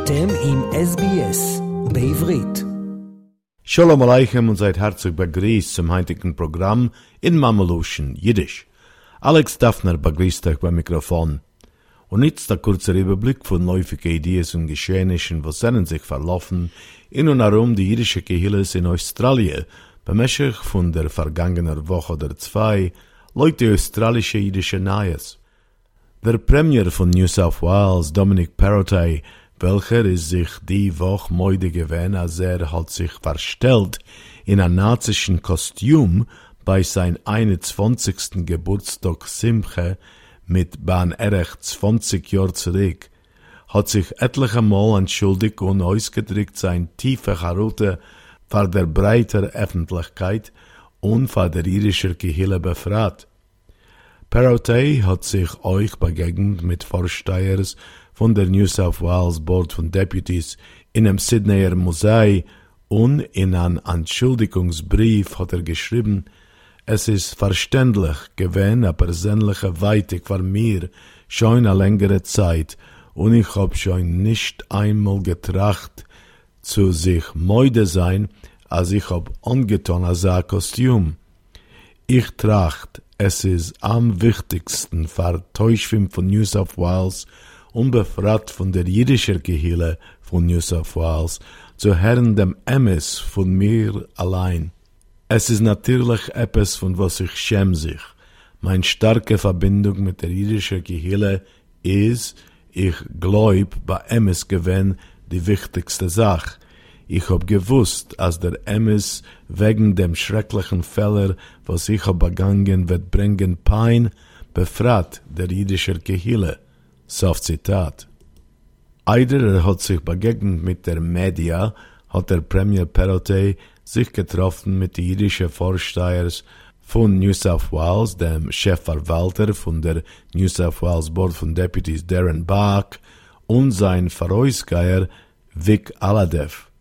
אתם עם SBS בעברית. Shalom Aleichem und seid herzlich begrüßt zum heutigen Programm in Mameluschen Jiddisch. Alex Daphner begrüßt euch beim Mikrofon. Und jetzt der kurze Überblick von läufigen Ideen und Geschehnissen, was sind sich verlaufen in und herum die jüdische Gehilles in Australien, bemäßig von der vergangenen Woche oder zwei, Leute australische jüdische Neues. Der Premier von New South Wales, Dominic Perrottet, welcher ist sich die Woche moide gewesen, als er hat sich verstellt in einem nazischen Kostüm bei sein 21. Geburtstag Simche mit Bahn Erech 20 Jahr zurück, hat sich etliche Mal entschuldigt und ausgedrückt sein tiefe Charute vor der breiter Öffentlichkeit und vor der irischer Gehille befragt. Perrottet hat sich euch begegnet mit Vorstehers von der New South Wales Board von Deputies in einem Sydneyer Museum und in einem Entschuldigungsbrief hat er geschrieben, es ist verständlich gewesen a persönliche Weitig von mir schon a längere Zeit und ich hab schon nicht einmal getracht zu sich moide sein, als ich hab angetan als a Kostüm. Ich tracht, es ist am wichtigsten für von New South Wales unbefragt von der jüdischen Gehille von New South Wales, zu hören dem Emmes von mir allein. Es ist natürlich etwas, von was ich schäm sich. Meine starke Verbindung mit der jüdischen Gehille ist, ich glaub, bei Emmes gewinn die wichtigste Sache. Ich hab gewusst, als der Emmes wegen dem schrecklichen Fehler, was ich hab begangen, wird bringen Pein, befragt der jüdische Gehille. Soft Zitat. Eider er hat sich begegnet mit der Media, hat der Premier Perrottet sich getroffen mit den jüdischen Vorstehers von New South Wales, dem Chefverwalter von der New South Wales Board von Deputies Darren Bach und sein Verreusgeier Vic Aladev.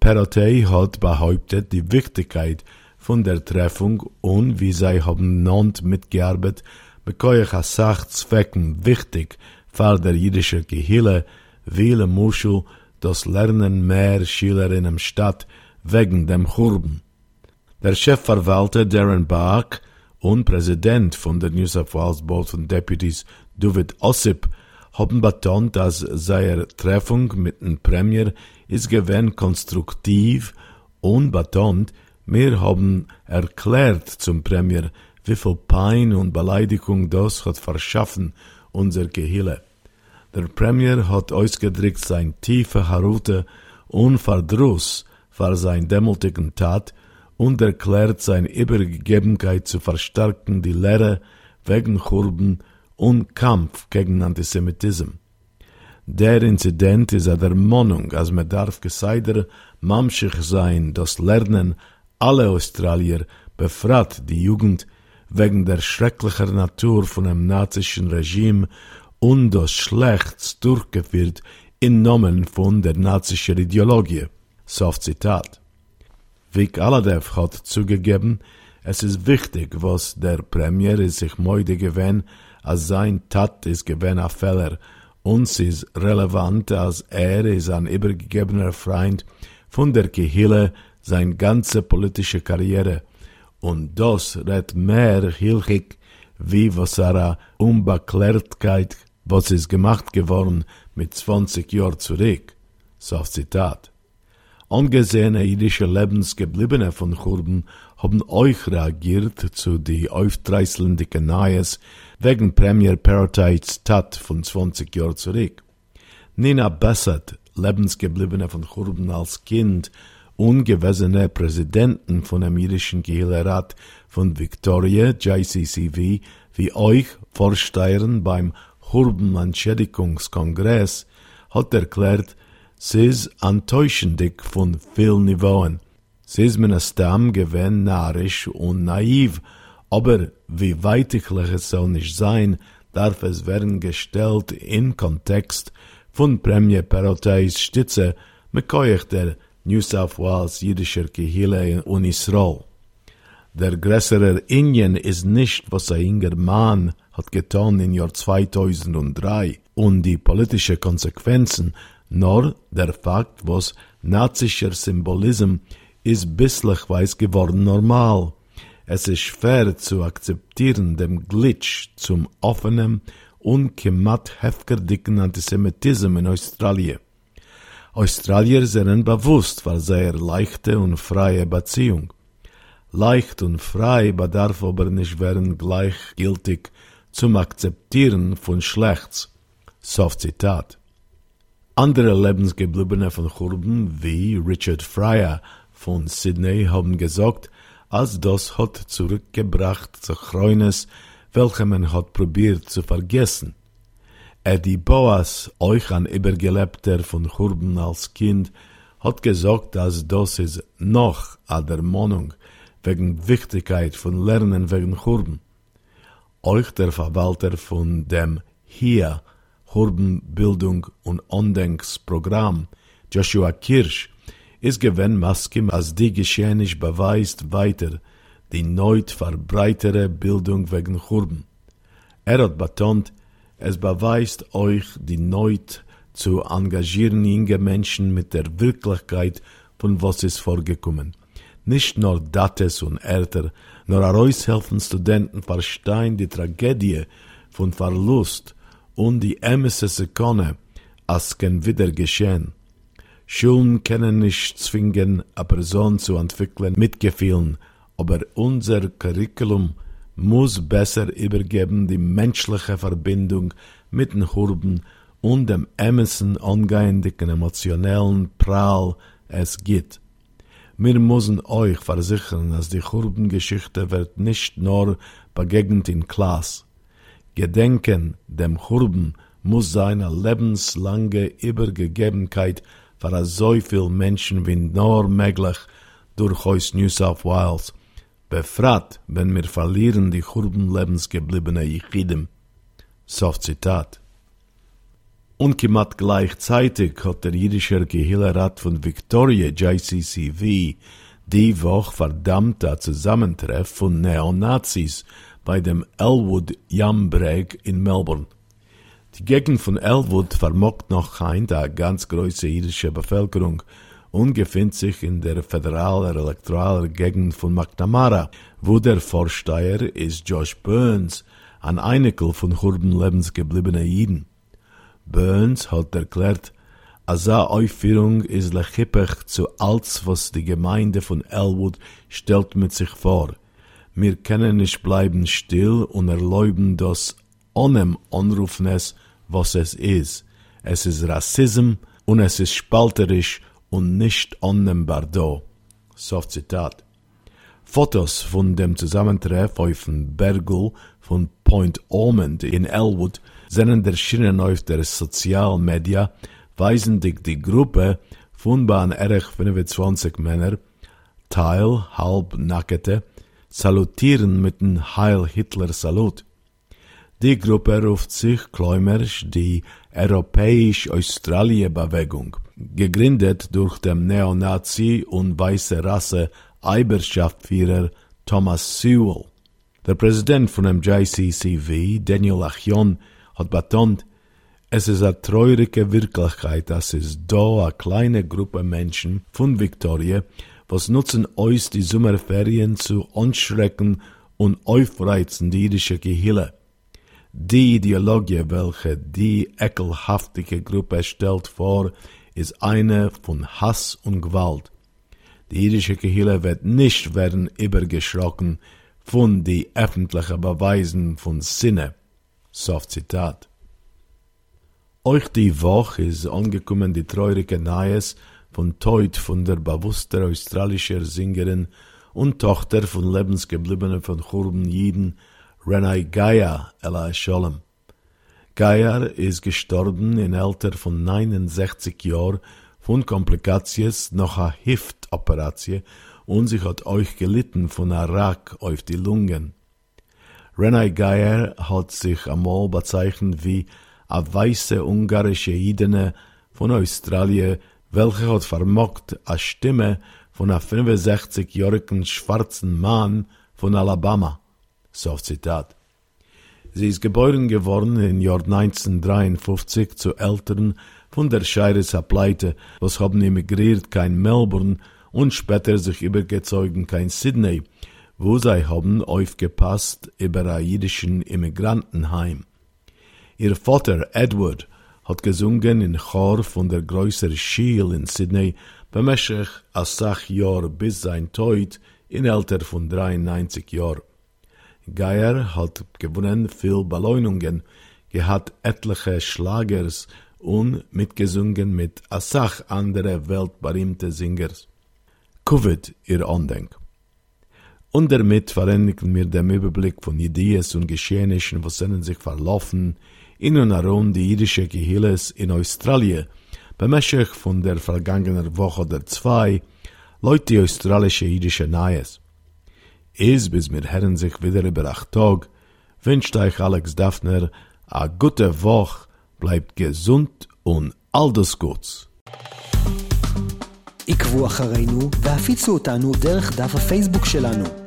Perrottet hat behauptet die Wichtigkeit von der Treffung und wie sie haben nannt mitgearbeitet bekoich a sach Zwecken wichtig für der jüdische Gehille, viele Muschel das Lernen mehr Schüler in der Stadt wegen dem Churben. Der Chefverwalter Darren Bach und Präsident von der New South Wales Board of Deputies David Ossip haben betont, dass seine Treffung mit dem Premier ist gewinn konstruktiv und betont, wir haben erklärt zum Premier, wie viel Pein und Beleidigung das hat verschaffen unser Gehille. Der Premier hat ausgedrückt sein tiefe Harute und Verdruss für sein demütigen Tat und erklärt seine Übergegebenheit zu verstärken die Lehre wegen Churben und Kampf gegen Antisemitismus. Der Inzident ist eine Ermahnung, als man darf geseider mamschig sein, das Lernen alle Australier befragt die Jugend wegen der schrecklichen Natur von dem nazischen Regime und das Schlechts durchgeführt in Namen von der nazischen Ideologie. Soft Zitat. Vic Aladev hat zugegeben, es ist wichtig, was der Premier sich moide gewähnt, als sein Tat ist gewähnt ein Fehler, und es ist relevant, als er ist ein übergegebener Freund von der Gehille, sein ganze politische Karriere, und das redt mehr hilchig, wie was er Unbeklärtkeit, was ist gemacht geworden mit 20 Jahren zurück. So Zitat. Angesehene jüdische Lebensgebliebene von Churben haben euch reagiert zu die aufdreißelnden Neues wegen Premier Paratites Tat von 20 Jahren zurück. Nina Bessert, Lebensgebliebene von Churben als Kind, ungewesene Präsidenten von dem irischen Gehlerat von Victoria, JCCV, wie euch vorsteuern beim Hurben-Entschädigungskongress, hat erklärt, sie ist enttäuschendig von vielen Niveauen. Sie ist mit Stamm gewinn narisch und naiv, aber wie weitiglich es soll nicht sein, darf es werden gestellt in Kontext von Premier Perotteis Stütze mit der New South Wales jüdischer Kehille und Israel. Der größere Indien ist nicht, was ein junger Mann hat getan im Jahr 2003 und die politischen Konsequenzen Nur der Fakt, was nazischer Symbolism ist bislich weiß geworden normal. Es ist schwer zu akzeptieren dem Glitch zum offenen, unkemat heftigen Antisemitismus in Australien. Australier sind bewusst war sehr leichte und freie Beziehung. Leicht und frei bedarf aber nicht werden gleichgültig zum Akzeptieren von Schlechts. Soft Zitat. Andere Lebensgebliebene von Churben wie Richard Fryer von Sydney haben gesagt, als das hat zurückgebracht zu Chroines, welche man hat probiert zu vergessen. Eddie Boas, euch ein Übergelebter von Churben als Kind, hat gesagt, dass das ist noch a der Meinung wegen Wichtigkeit von Lernen wegen Churben. Euch der Verwalter von dem hier Hurbenbildung und Ondenksprogramm, Joshua Kirsch, ist gewen Maskim, als die Geschehnisch beweist weiter die neut verbreitere Bildung wegen Hurben. Er hat betont, es beweist euch die neut zu engagieren junge Menschen mit der Wirklichkeit von was ist vorgekommen. Nicht nur Dates und Älter, nur heraushelfen Studenten verstehen die Tragödie von Verlust und die ämste Sekunde, als kann wieder geschehen. Schulen können nicht zwingen, eine Person zu entwickeln mit Gefühlen, aber unser Curriculum muss besser übergeben die menschliche Verbindung mit den Hurben und dem ämsten angehenden emotionellen Prahl es gibt. Wir müssen euch versichern, dass die Hurbengeschichte wird nicht nur begegnet in Klasse. Gedenken dem Hurben muss seine lebenslange Übergegebenheit für so viel Menschen wie nur möglich durch aus New South Wales, befragt, wenn wir verlieren die Hurben lebensgebliebene Yichidim. So Zitat. Unkemat gleichzeitig hat der jüdische Gehillerrat von Victoria, JCCV, die Woche verdammt Zusammentreff von Neonazis bei dem Elwood Jambreg in Melbourne. Die Gegend von Elwood vermogt noch kein der ganz große jüdische Bevölkerung und sich in der föderalen elektoralen Gegend von McNamara, wo der Vorsteher ist Josh Burns, ein Einikel von Hurben lebensgebliebene Jiden. Burns hat erklärt, Asa Aufführung ist lechippig zu alles, was die Gemeinde von Elwood stellt mit sich vor. Wir können nicht bleiben still und erlauben das ohne Anrufnes, was es ist. Es ist Rassism und es ist spalterisch und nicht annehmbar da. So Zitat. Fotos von dem Zusammentreff auf dem Bergel von Point Ormond in Elwood sind erschienen auf der Sozialmedia, weisen die, die Gruppe von Bahn Erich 25 Männer, Teil halb nackte, salutieren mit dem Heil Hitler Salut. Die Gruppe ruft sich Kläumerisch die Europäisch-Australie-Bewegung, gegründet durch den Neonazi und weiße Rasse Eiberschaftsführer Thomas Sewell. Der Präsident von dem JCCV, Daniel Achion, hat betont, es ist eine traurige Wirklichkeit, dass es da eine kleine Gruppe Menschen von Victoria, was nutzen euch die Sommerferien zu anschrecken und aufreizen die jüdische Gehille. Die Ideologie, welche die ekelhaftige Gruppe stellt vor, ist eine von Hass und Gewalt. Die jüdische Gehille wird nicht werden übergeschrocken von die öffentlichen Beweisen von Sinne. Soft Zitat. Euch die Woche ist angekommen die traurige Neues von Teut von der bewusster australischer Sängerin und Tochter von lebensgebliebenen von Churben Jiden, Renai Gaia Ella Sholem. Gaia ist gestorben in Alter von 69 Jahren von Komplikations nach einer Hiftoperation und sie hat euch gelitten von einem Rack auf die Lungen. Renai Geier hat sich einmal bezeichnet wie a weiße ungarische Idene von Australien, welche hat vermogt a Stimme von a 65-jährigen schwarzen Mann von Alabama. So Zitat. Sie ist geboren geworden im Jahr 1953 zu Eltern von der Scheires Pleite, was haben emigriert kein Melbourne und später sich übergezogen kein Sydney, wo sie haben aufgepasst über ein jüdischen Immigrantenheim. Ihr Vater Edward hat gesungen in Chor von der größeren Schiel in Sydney bemäßig a sach Jahr bis sein Tod in Alter von 93 Jahr. Geier hat gewonnen viel Beleunungen, gehat etliche Schlagers und mitgesungen mit a sach andere weltberühmte Singers. Covid ihr Andenk. Und damit verändigen wir den Überblick von Ideen und Geschehnissen, was sind sich verlaufen, in und herum die jüdische Gehilles in Australien, bemäßig von der vergangenen Woche oder zwei, Leute australische jüdische Neues Es bis mir herren sich wieder über acht Tag, wünscht euch Alex Daphner a gute Woche, bleibt gesund und all das Gutes. עקבו אחרינו והפיצו אותנו דרך דף הפייסבוק שלנו.